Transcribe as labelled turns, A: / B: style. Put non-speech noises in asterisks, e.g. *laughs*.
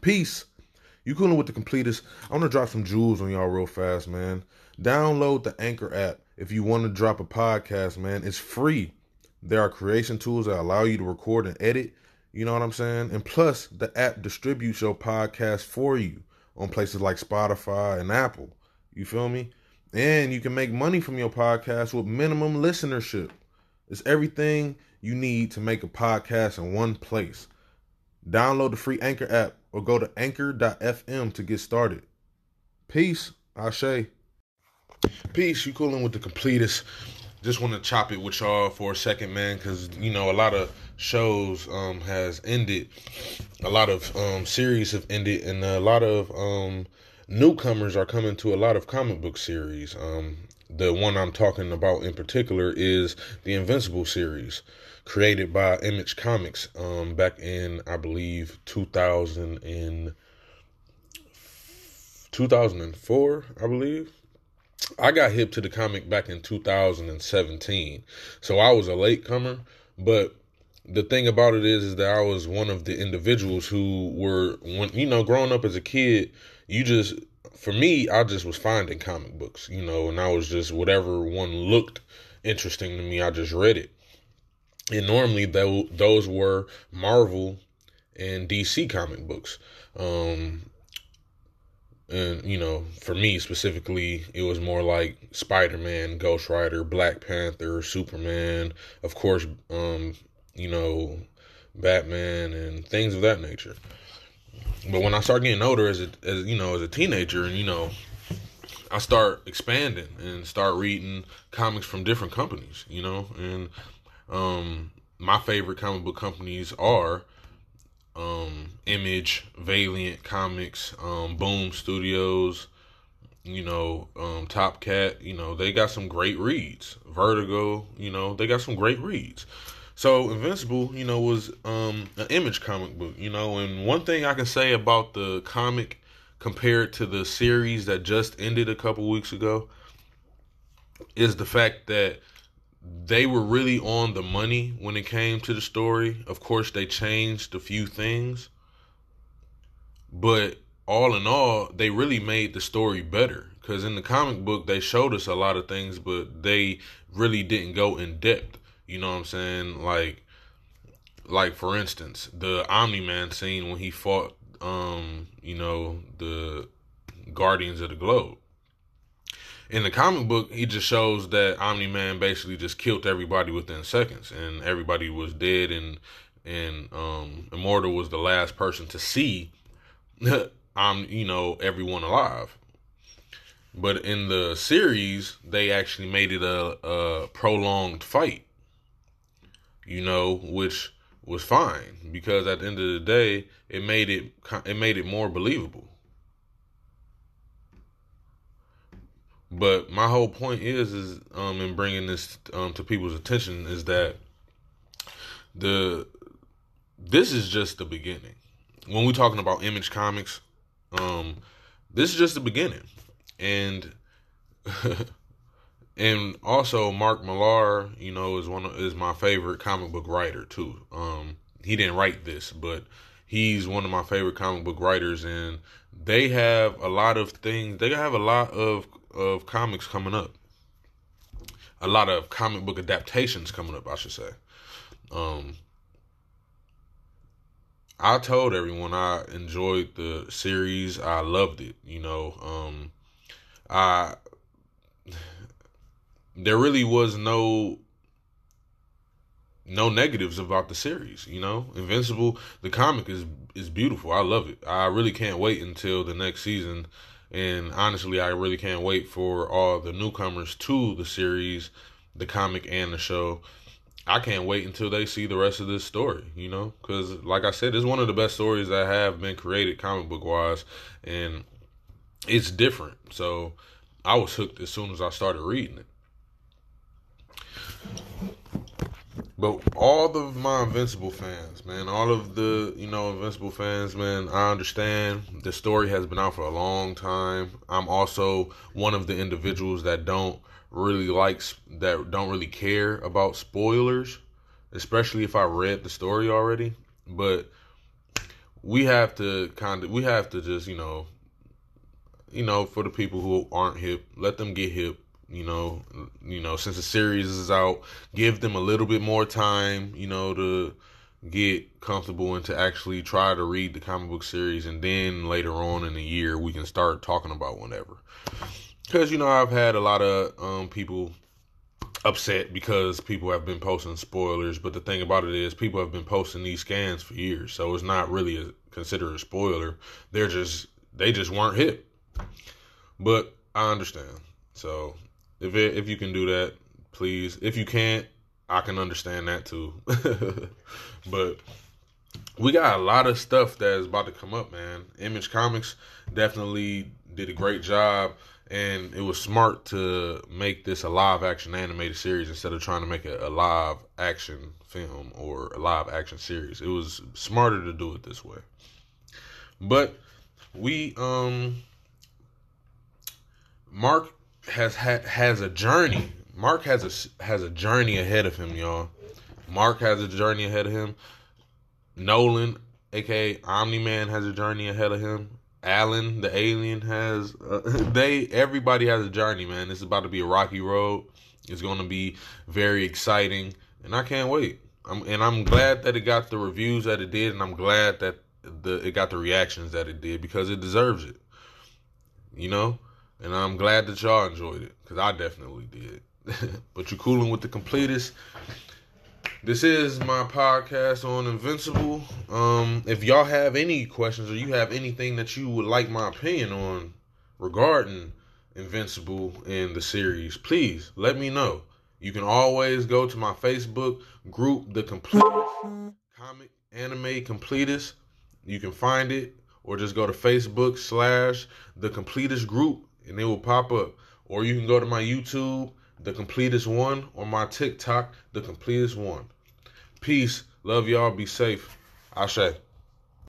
A: Peace. You coolin' with the completist. I want to drop some jewels on y'all real fast, man. Download the Anchor app if you want to drop a podcast, man. It's free. There are creation tools that allow you to record and edit. You know what I'm saying? And plus, the app distributes your podcast for you on places like Spotify and Apple. You feel me? And you can make money from your podcast with minimum listenership. It's everything you need to make a podcast in one place. Download the free Anchor app or go to anchor.fm to get started. Peace. Ashe. Peace. You coolin' with the completist. Just want to chop it with y'all for a second, man, because you know a lot of shows um has ended, a lot of um series have ended, and a lot of um newcomers are coming to a lot of comic book series. Um, the one I'm talking about in particular is the Invincible series, created by Image Comics um, back in, I believe, 2000 and 2004, I believe. I got hip to the comic back in 2017, so I was a latecomer. But the thing about it is, is that I was one of the individuals who were, when you know, growing up as a kid, you just for me, I just was finding comic books, you know, and I was just whatever one looked interesting to me, I just read it. And normally th- those were Marvel and DC comic books. Um, and you know, for me specifically, it was more like Spider Man, Ghost Rider, Black Panther, Superman, of course, um, you know, Batman, and things of that nature. But when I start getting older, as a as you know, as a teenager, and you know, I start expanding and start reading comics from different companies. You know, and um, my favorite comic book companies are um, Image, Valiant Comics, um, Boom Studios, you know, um, Top Cow. You know, they got some great reads. Vertigo, you know, they got some great reads. So Invincible, you know, was um, an image comic book, you know, and one thing I can say about the comic compared to the series that just ended a couple weeks ago is the fact that they were really on the money when it came to the story. Of course, they changed a few things, but all in all, they really made the story better. Because in the comic book, they showed us a lot of things, but they really didn't go in depth. You know what I'm saying? Like, like for instance, the Omni Man scene when he fought, um, you know, the Guardians of the Globe. In the comic book, he just shows that Omni Man basically just killed everybody within seconds, and everybody was dead, and and um, Immortal was the last person to see, *laughs* um, you know, everyone alive. But in the series, they actually made it a, a prolonged fight you know, which was fine because at the end of the day, it made it it made it more believable. But my whole point is is um in bringing this um to people's attention is that the this is just the beginning. When we're talking about Image Comics, um this is just the beginning. And *laughs* and also Mark Millar, you know, is one of, is my favorite comic book writer too. Um, he didn't write this, but he's one of my favorite comic book writers, and they have a lot of things. They have a lot of of comics coming up. A lot of comic book adaptations coming up, I should say. Um, I told everyone I enjoyed the series. I loved it. You know, um, I there really was no no negatives about the series. You know, Invincible, the comic is is beautiful. I love it. I really can't wait until the next season. And honestly, I really can't wait for all the newcomers to the series, the comic and the show. I can't wait until they see the rest of this story, you know, because like I said, it's one of the best stories that have been created comic book wise, and it's different. So I was hooked as soon as I started reading it. But all of my Invincible fans, man, all of the, you know, Invincible fans, man, I understand the story has been out for a long time. I'm also one of the individuals that don't really like, that don't really care about spoilers, especially if I read the story already. But we have to kind of we have to just you know you know for the people who aren't hip let them get hip you know you know since the series is out give them a little bit more time you know to get comfortable and to actually try to read the comic book series. And then later on in the year we can start talking about whatever because you know i've had a lot of um, people upset because people have been posting spoilers. But the thing about it is people have been posting these scans for years. So it's not really a, considered a spoiler. They're just they just weren't hit. But i understand. So if it, if you can do that please if you can't i can understand that too *laughs* but we got a lot of stuff that is about to come up man image comics definitely did a great job and it was smart to make this a live action animated series instead of trying to make it a live action film or a live action series. It was smarter to do it this way. But we um Mark has ha- has a journey. Mark has a has a journey ahead of him, y'all. Mark has a journey ahead of him. Nolan, aka Omni Man, has a journey ahead of him. Allen, the alien, has uh, *laughs* they. Everybody has a journey, man. This is about to be a rocky road. It's going to be very exciting, and I can't wait. I'm, and I'm glad that it got the reviews that it did, and I'm glad that the it got the reactions that it did because it deserves it. You know, and I'm glad that y'all enjoyed it because I definitely did. *laughs* but you're cooling with the completist. This is my podcast on Invincible. Um, if y'all have any questions or you have anything that you would like my opinion on regarding Invincible in the series, please let me know. You can always go to my Facebook group, The Completist Comic Anime Completist. You can find it, or just go to Facebook slash The Completist Group, and it will pop up. Or you can go to my YouTube, The Completist One, or my TikTok, The Completist One. Peace. Love y'all. Be safe. Ashe.